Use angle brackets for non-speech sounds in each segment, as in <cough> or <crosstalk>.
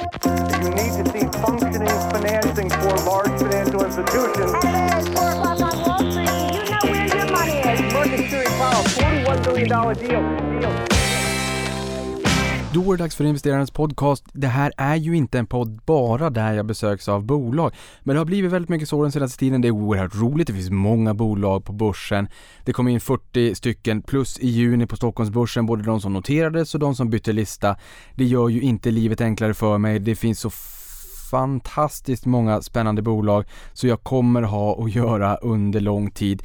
You need to see functioning financing for large financial institutions. It's four o'clock on Wall Street. You know where your money is. Series Powell, $41 billion deal. Då är det dags för investerarens podcast. Det här är ju inte en podd bara där jag besöks av bolag. Men det har blivit väldigt mycket så den senaste tiden. Det är oerhört roligt. Det finns många bolag på börsen. Det kom in 40 stycken plus i juni på Stockholmsbörsen, både de som noterades och de som bytte lista. Det gör ju inte livet enklare för mig. Det finns så fantastiskt många spännande bolag så jag kommer ha att göra under lång tid.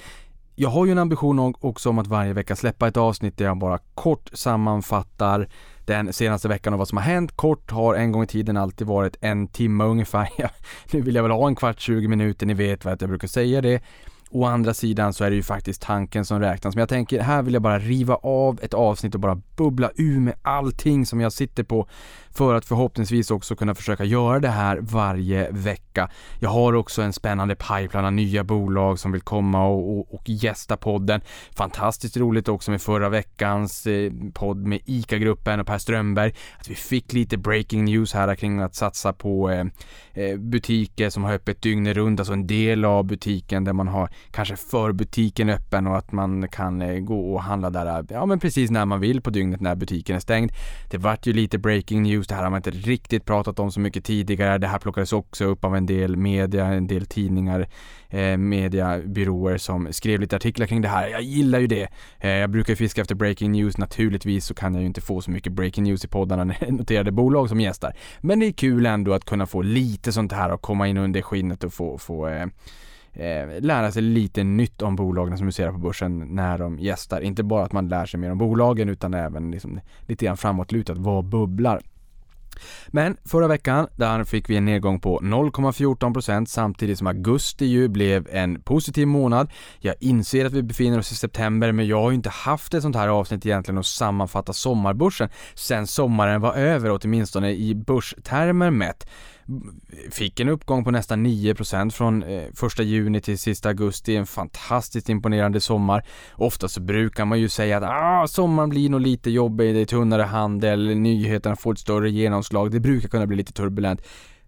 Jag har ju en ambition också om att varje vecka släppa ett avsnitt där jag bara kort sammanfattar den senaste veckan och vad som har hänt. Kort har en gång i tiden alltid varit en timme ungefär. <laughs> nu vill jag väl ha en kvart, 20 minuter, ni vet vad jag brukar säga det. Å andra sidan så är det ju faktiskt tanken som räknas. Men jag tänker, här vill jag bara riva av ett avsnitt och bara bubbla ur med allting som jag sitter på för att förhoppningsvis också kunna försöka göra det här varje vecka. Jag har också en spännande pipeline av nya bolag som vill komma och, och, och gästa podden. Fantastiskt roligt också med förra veckans eh, podd med ICA-gruppen och Per Strömberg. Att vi fick lite breaking news här kring att satsa på eh, eh butiker som har öppet dygnet runt, alltså en del av butiken där man har kanske förbutiken öppen och att man kan eh, gå och handla där, ja men precis när man vill på dygnet när butiken är stängd. Det vart ju lite breaking news news. Det här har man inte riktigt pratat om så mycket tidigare. Det här plockades också upp av en del media, en del tidningar, eh, mediabyråer som skrev lite artiklar kring det här. Jag gillar ju det. Eh, jag brukar fiska efter breaking news. Naturligtvis så kan jag ju inte få så mycket breaking news i poddarna när noterade bolag som gästar. Men det är kul ändå att kunna få lite sånt här och komma in under skinnet och få, få eh, eh, lära sig lite nytt om bolagen som huserar på börsen när de gästar. Inte bara att man lär sig mer om bolagen utan även liksom lite grann framåtlutat, vad bubblar? Men förra veckan, där fick vi en nedgång på 0,14% samtidigt som augusti ju blev en positiv månad. Jag inser att vi befinner oss i september men jag har ju inte haft ett sånt här avsnitt egentligen att sammanfatta sommarbörsen sen sommaren var över, åtminstone i börstermer mätt fick en uppgång på nästan 9% från eh, första juni till sista augusti, en fantastiskt imponerande sommar. Ofta så brukar man ju säga att ah, sommaren blir nog lite jobbig, det är tunnare handel, nyheterna får ett större genomslag, det brukar kunna bli lite turbulent.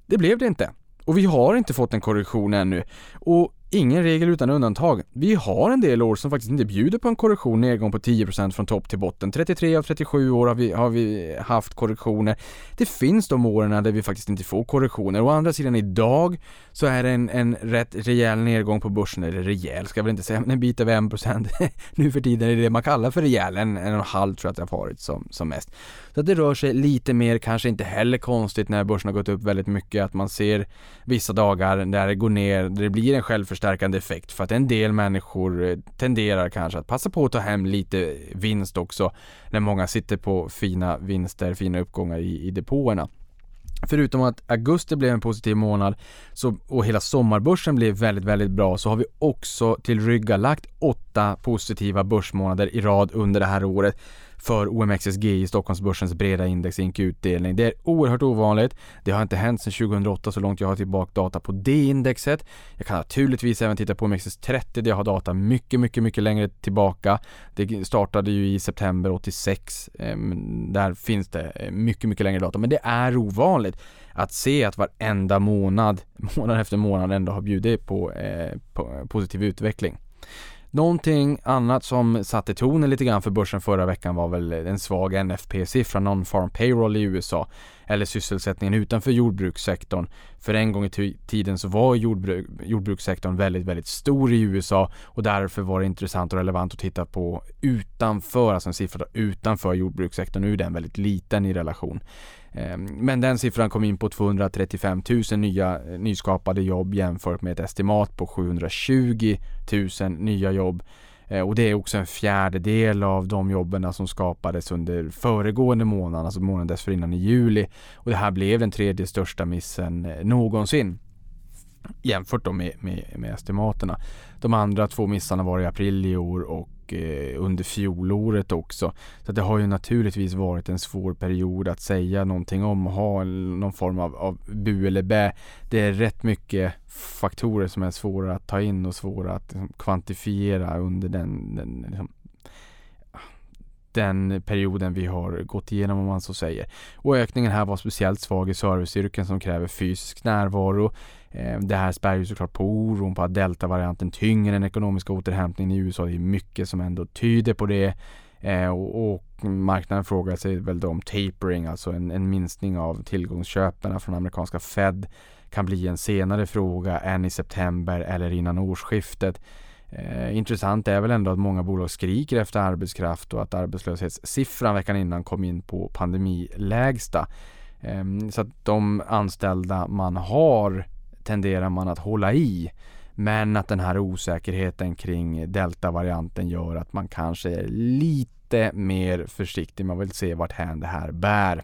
Det blev det inte. Och vi har inte fått en korrektion ännu. Och ingen regel utan undantag. Vi har en del år som faktiskt inte bjuder på en korrektion, nedgång på 10% från topp till botten. 33 av 37 år har vi, har vi haft korrektioner. Det finns de åren där vi faktiskt inte får korrektioner. Å andra sidan idag så är det en, en rätt rejäl nedgång på börsen, eller rejäl ska jag väl inte säga, men en bit över 1% <laughs> nu för tiden är det det man kallar för rejäl, en, en och en halv tror jag att det har varit som, som mest. Så att det rör sig lite mer, kanske inte heller konstigt när börsen har gått upp väldigt mycket, att man ser vissa dagar där det går ner, där det blir en självförsörjning självförstärkande effekt för att en del människor eh, tenderar kanske att passa på att ta hem lite vinst också när många sitter på fina vinster, fina uppgångar i, i depåerna. Förutom att augusti blev en positiv månad så, och hela sommarbörsen blev väldigt, väldigt bra så har vi också tillryggalagt åtta positiva börsmånader i rad under det här året för OMXSGI, Stockholmsbörsens breda index i utdelning. Det är oerhört ovanligt. Det har inte hänt sedan 2008 så långt jag har tillbaka data på det indexet. Jag kan naturligtvis även titta på OMXS30 där jag har data mycket, mycket, mycket längre tillbaka. Det startade ju i september 86. Eh, där finns det eh, mycket, mycket längre data. Men det är ovanligt att se att varenda månad, <laughs> månad efter månad ändå har bjudit på, eh, på positiv utveckling. Någonting annat som satte tonen lite grann för börsen förra veckan var väl en svag NFP-siffra, Non-Farm Payroll i USA, eller sysselsättningen utanför jordbrukssektorn. För en gång i tiden så var jordbruk, jordbrukssektorn väldigt, väldigt stor i USA och därför var det intressant och relevant att titta på utanför, alltså en siffra utanför jordbrukssektorn. Nu är den väldigt liten i relation. Ehm, men den siffran kom in på 235 000 nya eh, nyskapade jobb jämfört med ett estimat på 720 000 nya jobb. Eh, och det är också en fjärdedel av de jobben som skapades under föregående månad, alltså månaden dessförinnan i juli. Och det här blev den tredje största missen eh, någonsin jämfört då med, med, med estimaterna. De andra två missarna var i april i år och och eh, under fjolåret också. Så det har ju naturligtvis varit en svår period att säga någonting om och ha någon form av, av bu eller bä. Det är rätt mycket faktorer som är svåra att ta in och svåra att liksom, kvantifiera under den, den liksom, den perioden vi har gått igenom om man så säger. Och ökningen här var speciellt svag i serviceyrken som kräver fysisk närvaro. Eh, det här spär ju såklart på oron på att deltavarianten tynger den ekonomiska återhämtningen i USA. Det är mycket som ändå tyder på det. Eh, och, och, marknaden frågar sig väl då om tapering, alltså en, en minskning av tillgångsköpen från amerikanska Fed kan bli en senare fråga än i september eller innan årsskiftet. Eh, intressant är väl ändå att många bolag skriker efter arbetskraft och att arbetslöshetssiffran veckan innan kom in på pandemilägsta. Eh, så att de anställda man har tenderar man att hålla i. Men att den här osäkerheten kring deltavarianten gör att man kanske är lite mer försiktig. Man vill se vart hän det här bär.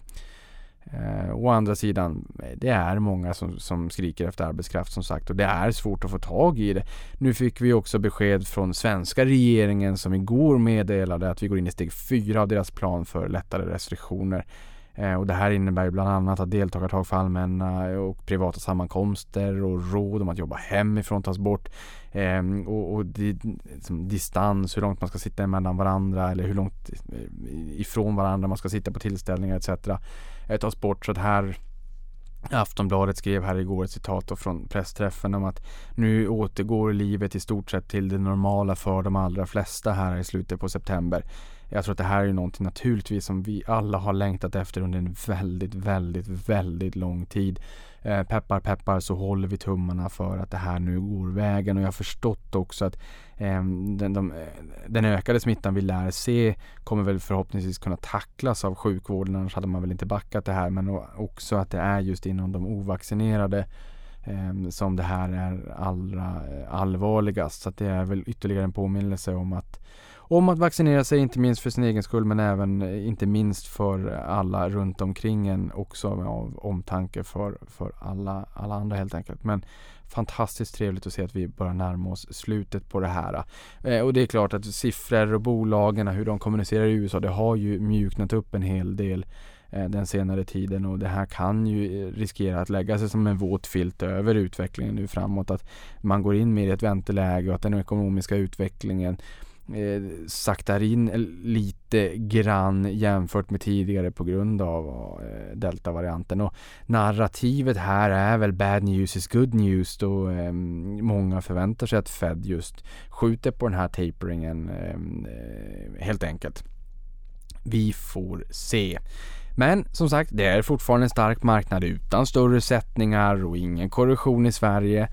Eh, å andra sidan, det är många som, som skriker efter arbetskraft som sagt och det är svårt att få tag i det. Nu fick vi också besked från svenska regeringen som igår meddelade att vi går in i steg fyra av deras plan för lättare restriktioner. Eh, och det här innebär bland annat att deltagartag för allmänna och privata sammankomster och råd om att jobba hemifrån tas bort. Eh, och, och di, liksom distans, hur långt man ska sitta mellan varandra eller hur långt eh, ifrån varandra man ska sitta på tillställningar etc. Eh, tas bort. Så att här Aftonbladet skrev här igår ett citat från pressträffen om att nu återgår livet i stort sett till det normala för de allra flesta här i slutet på september. Jag tror att det här är någonting naturligtvis som vi alla har längtat efter under en väldigt, väldigt, väldigt lång tid. Eh, peppar, peppar så håller vi tummarna för att det här nu går vägen och jag har förstått också att eh, den, de, den ökade smittan vi lär se kommer väl förhoppningsvis kunna tacklas av sjukvården annars hade man väl inte backat det här men också att det är just inom de ovaccinerade eh, som det här är allra eh, allvarligast. Så att det är väl ytterligare en påminnelse om att om att vaccinera sig, inte minst för sin egen skull men även eh, inte minst för alla runt omkring en också av omtanke för, för alla, alla andra helt enkelt. Men fantastiskt trevligt att se att vi börjar närma oss slutet på det här. Eh, och det är klart att siffror och bolagen, hur de kommunicerar i USA, det har ju mjuknat upp en hel del eh, den senare tiden och det här kan ju eh, riskera att lägga sig som en våt filt över utvecklingen nu framåt. Att man går in mer i ett vänteläge och att den ekonomiska utvecklingen eh, saktar in lite grann jämfört med tidigare på grund av eh, deltavarianten. Och narrativet här är väl bad news is good news då eh, många förväntar sig att Fed just skjuter på den här taperingen ehm, eh, helt enkelt. Vi får se. Men som sagt, det är fortfarande en stark marknad utan större sättningar och ingen korrektion i Sverige.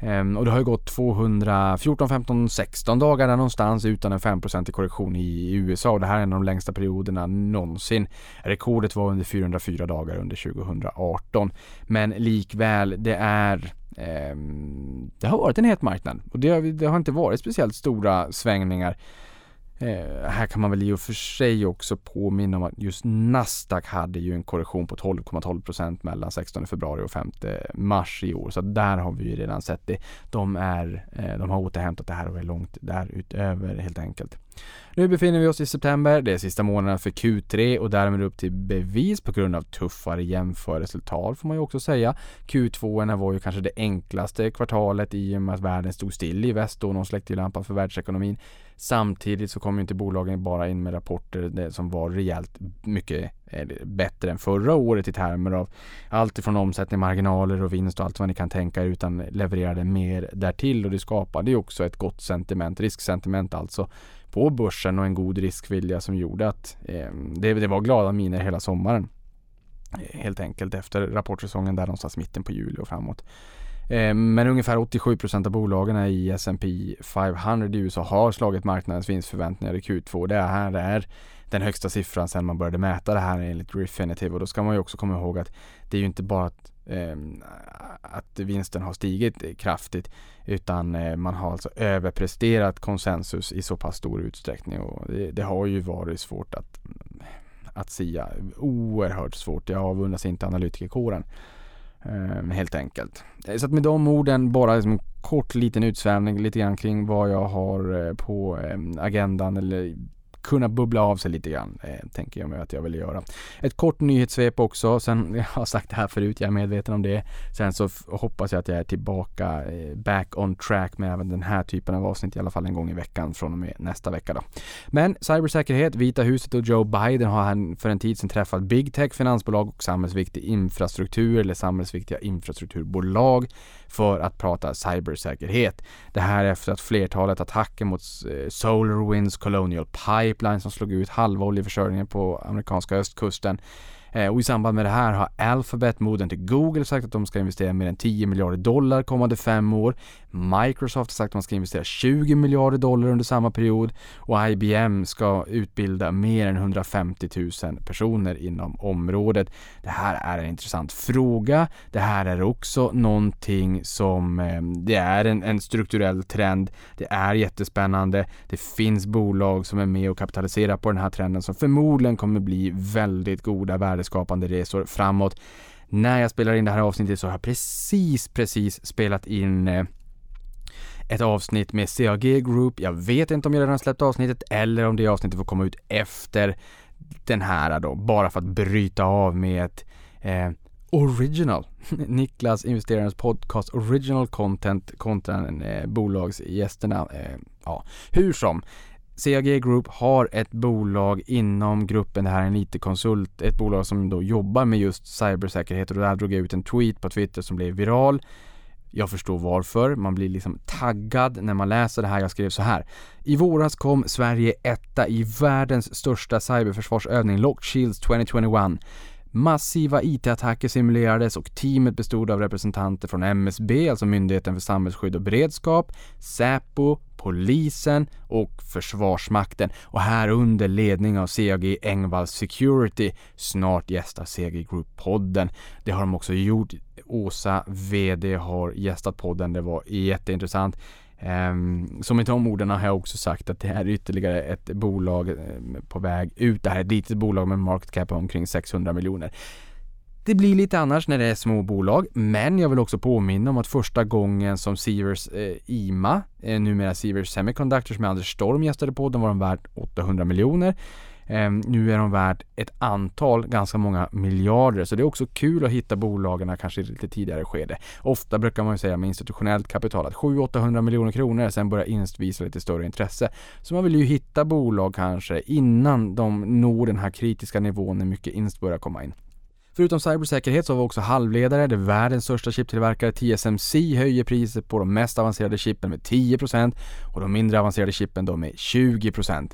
Ehm, och det har ju gått 214, 15, 16 dagar där någonstans utan en 5% korrektion i USA och det här är en av de längsta perioderna någonsin. Rekordet var under 404 dagar under 2018. Men likväl, det är ehm, det har varit en het marknad och det har, det har inte varit speciellt stora svängningar. Eh, här kan man väl i och för sig också påminna om att just Nasdaq hade ju en korrektion på 12,12% mellan 16 februari och 5 mars i år. Så där har vi ju redan sett det. De, är, eh, de har återhämtat det här och är långt därutöver helt enkelt. Nu befinner vi oss i september, det är sista månaden för Q3 och därmed upp till bevis på grund av tuffare jämförelsetal får man ju också säga. Q2 var ju kanske det enklaste kvartalet i och med att världen stod still i väst och någon släckte lampan för världsekonomin. Samtidigt så kom inte bolagen bara in med rapporter som var rejält mycket eh, bättre än förra året i termer av allt ifrån omsättning, marginaler och vinst och allt vad ni kan tänka er utan levererade mer därtill och det skapade ju också ett gott sentiment, risksentiment alltså på börsen och en god riskvilja som gjorde att eh, det, det var glada miner hela sommaren. Eh, helt enkelt efter rapportsäsongen där någonstans mitten på juli och framåt. Eh, men ungefär 87% av bolagen i S&P 500 i USA har slagit marknadens vinstförväntningar i Q2. Det här är den högsta siffran sedan man började mäta det här enligt Refinitiv och då ska man ju också komma ihåg att det är ju inte bara att, eh, att vinsten har stigit kraftigt utan eh, man har alltså överpresterat konsensus i så pass stor utsträckning och det, det har ju varit svårt att, att sia. Oerhört svårt. Jag avundas inte analytikerkåren. Ehm. Helt enkelt. Eh, så att med de orden bara liksom en kort liten utsvävning lite grann kring vad jag har eh, på ehm, agendan eller kunna bubbla av sig lite grann, eh, tänker jag mig att jag vill göra. Ett kort nyhetssvep också, sen, <laughs> jag har sagt det här förut, jag är medveten om det. Sen så hoppas jag att jag är tillbaka eh, back on track med även den här typen av avsnitt i alla fall en gång i veckan från och med nästa vecka då. Men cybersäkerhet, Vita huset och Joe Biden har han för en tid sedan träffat big tech, finansbolag och samhällsviktig infrastruktur eller samhällsviktiga infrastrukturbolag för att prata cybersäkerhet. Det här efter att flertalet attacker mot eh, SolarWinds Colonial Pipe Pipeline som slog ut halva oljeförsörjningen på amerikanska östkusten. Eh, och i samband med det här har Alphabet, modern till Google, sagt att de ska investera mer än 10 miljarder dollar kommande fem år. Microsoft har sagt att man ska investera 20 miljarder dollar under samma period och IBM ska utbilda mer än 150 000 personer inom området. Det här är en intressant fråga. Det här är också någonting som eh, det är en, en strukturell trend. Det är jättespännande. Det finns bolag som är med och kapitaliserar på den här trenden som förmodligen kommer bli väldigt goda värdeskapande resor framåt. När jag spelar in det här avsnittet så har jag precis, precis spelat in eh, ett avsnitt med CAG Group. Jag vet inte om jag redan släppt avsnittet eller om det avsnittet får komma ut efter den här då, bara för att bryta av med ett eh, original. <laughs> Niklas investerarens podcast original content kontra eh, bolagsgästerna. Eh, ja, hur som. CAG Group har ett bolag inom gruppen, det här är en IT-konsult, ett bolag som då jobbar med just cybersäkerhet och där drog jag ut en tweet på Twitter som blev viral. Jag förstår varför, man blir liksom taggad när man läser det här. Jag skrev så här. I våras kom Sverige etta i världens största cyberförsvarsövning Lock Shields 2021. Massiva IT-attacker simulerades och teamet bestod av representanter från MSB, alltså Myndigheten för samhällsskydd och beredskap, Säpo, polisen och Försvarsmakten och här under ledning av CAG Engvall Security. Snart gästar CAG Group-podden. Det har de också gjort. Åsa, VD, har gästat podden. Det var jätteintressant. Ehm, som i de orden har jag också sagt att det här är ytterligare ett bolag eh, på väg ut. Det här är ett litet bolag med market cap omkring 600 miljoner. Det blir lite annars när det är små bolag, men jag vill också påminna om att första gången som Sivers eh, IMA, eh, numera Sivers Semiconductors med Anders Storm gästade på, den var de värd 800 miljoner. Eh, nu är de värd ett antal, ganska många miljarder, så det är också kul att hitta bolagen kanske i lite tidigare skede. Ofta brukar man ju säga med institutionellt kapital att 700-800 miljoner kronor, sen börjar Inst visa lite större intresse. Så man vill ju hitta bolag kanske innan de når den här kritiska nivån när mycket Inst börjar komma in. Förutom cybersäkerhet så har vi också halvledare. Det är världens största chiptillverkare TSMC höjer priset på de mest avancerade chippen med 10% och de mindre avancerade chippen då med 20%.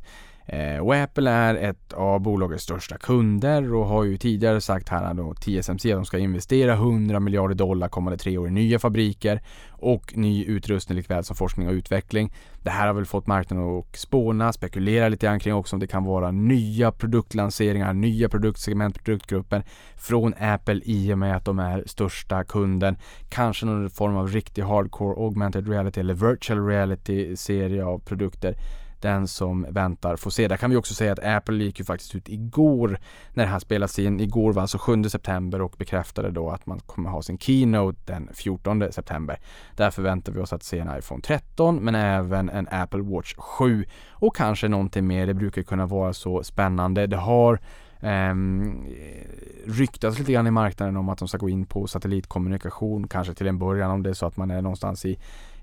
Eh, och Apple är ett av bolagets största kunder och har ju tidigare sagt här då TSMC att de ska investera 100 miljarder dollar kommande tre år i nya fabriker och ny utrustning likväl som forskning och utveckling. Det här har väl fått marknaden att spåna, spekulera lite grann kring också om det kan vara nya produktlanseringar, nya produktsegment, produktgrupper från Apple i och med att de är största kunden. Kanske någon form av riktig hardcore augmented reality eller virtual reality serie av produkter den som väntar får se. Där kan vi också säga att Apple gick ju faktiskt ut igår när det här spelas in. Igår var alltså 7 september och bekräftade då att man kommer ha sin keynote den 14 september. Där förväntar vi oss att se en iPhone 13 men även en Apple Watch 7 och kanske någonting mer. Det brukar kunna vara så spännande. Det har eh, ryktas lite grann i marknaden om att de ska gå in på satellitkommunikation, kanske till en början om det är så att man är någonstans i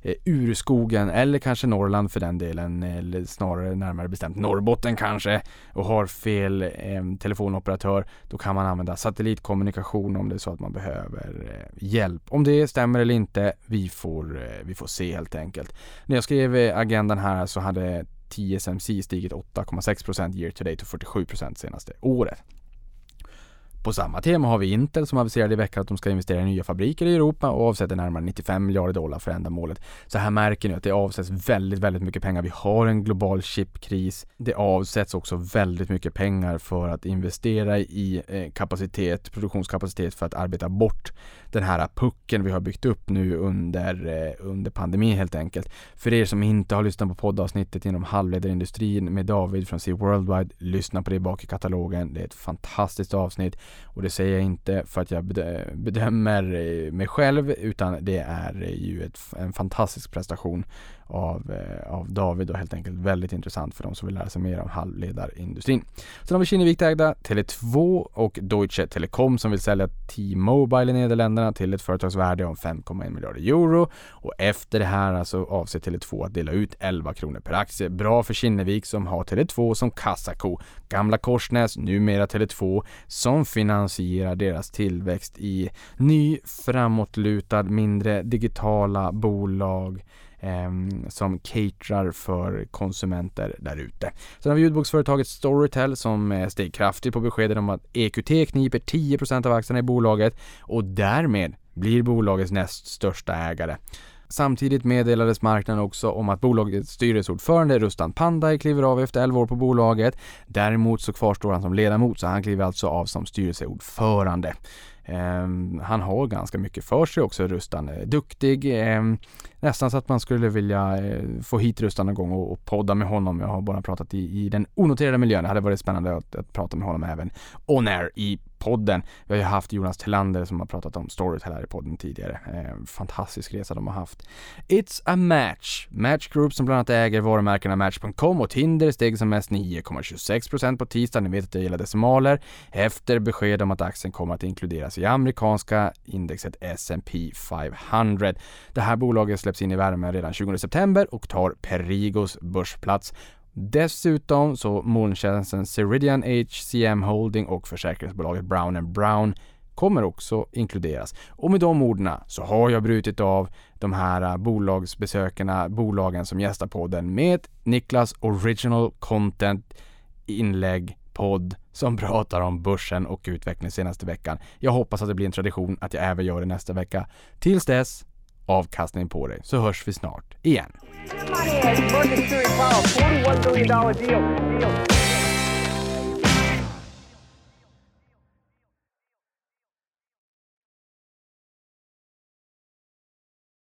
Eh, urskogen eller kanske Norrland för den delen eller snarare närmare bestämt Norrbotten kanske och har fel eh, telefonoperatör då kan man använda satellitkommunikation om det är så att man behöver eh, hjälp. Om det stämmer eller inte, vi får, eh, vi får se helt enkelt. När jag skrev eh, agendan här så hade TSMC stigit 8,6% year to date och 47% senaste året. På samma tema har vi Intel som aviserade i veckan att de ska investera i nya fabriker i Europa och avsätter närmare 95 miljarder dollar för ändamålet. Så här märker ni att det avsätts väldigt, väldigt mycket pengar. Vi har en global chipkris. Det avsätts också väldigt mycket pengar för att investera i eh, kapacitet, produktionskapacitet för att arbeta bort den här pucken vi har byggt upp nu under, eh, under pandemin helt enkelt. För er som inte har lyssnat på poddavsnittet inom halvledarindustrin med David från C Worldwide, lyssna på det bak i katalogen. Det är ett fantastiskt avsnitt och det säger jag inte för att jag bedömer eh, mig själv utan det är ju ett, en fantastisk prestation av, eh, av David och helt enkelt väldigt intressant för de som vill lära sig mer om halvledarindustrin. Sen har vi Kinnevik ägda Tele2 och Deutsche Telekom som vill sälja T-Mobile i Nederländerna till ett företagsvärde om 5,1 miljarder euro och efter det här alltså avser Tele2 att dela ut 11 kronor per aktie. Bra för Kinnevik som har Tele2 som kassako. Gamla Korsnäs, numera Tele2, som finansierar deras tillväxt i ny framåtlutad, mindre digitala bolag Ehm, som caterar för konsumenter där ute. Sen har vi ljudboksföretaget Storytel som eh, steg kraftigt på beskedet om att EQT kniper 10% av aktierna i bolaget och därmed blir bolagets näst största ägare. Samtidigt meddelades marknaden också om att bolagets styrelseordförande Rustan Pandai kliver av efter 11 år på bolaget. Däremot så kvarstår han som ledamot så han kliver alltså av som styrelseordförande. Ehm, han har ganska mycket för sig också, Rustan. Duktig, ehm, nästan så att man skulle vilja eh, få hit Rustan någon gång och, och, podda med honom. Jag har bara pratat i, i den onoterade miljön. Det hade varit spännande att, att prata med honom även on air i podden. Vi har ju haft Jonas Tillander som har pratat om Storytel här i podden tidigare. Eh, fantastisk resa de har haft. It's a match. Match Group som bland annat äger varumärkena Match.com och Tinder steg som mest 9,26% på tisdag. Ni vet att jag gillar decimaler. Efter besked om att aktien kommer att inkluderas i amerikanska indexet S&P 500. Det här bolaget släpps in i värmen redan 20 september och tar Perigos börsplats Dessutom så molntjänsten Ceridian HCM Holding och försäkringsbolaget Brown Brown kommer också inkluderas. Och med de orden så har jag brutit av de här äh, bolagsbesökarna, bolagen som gästar podden med Niklas Original Content inlägg podd som pratar om börsen och utvecklingen senaste veckan. Jag hoppas att det blir en tradition att jag även gör det nästa vecka. Tills dess, avkastning på dig, så hörs vi snart igen.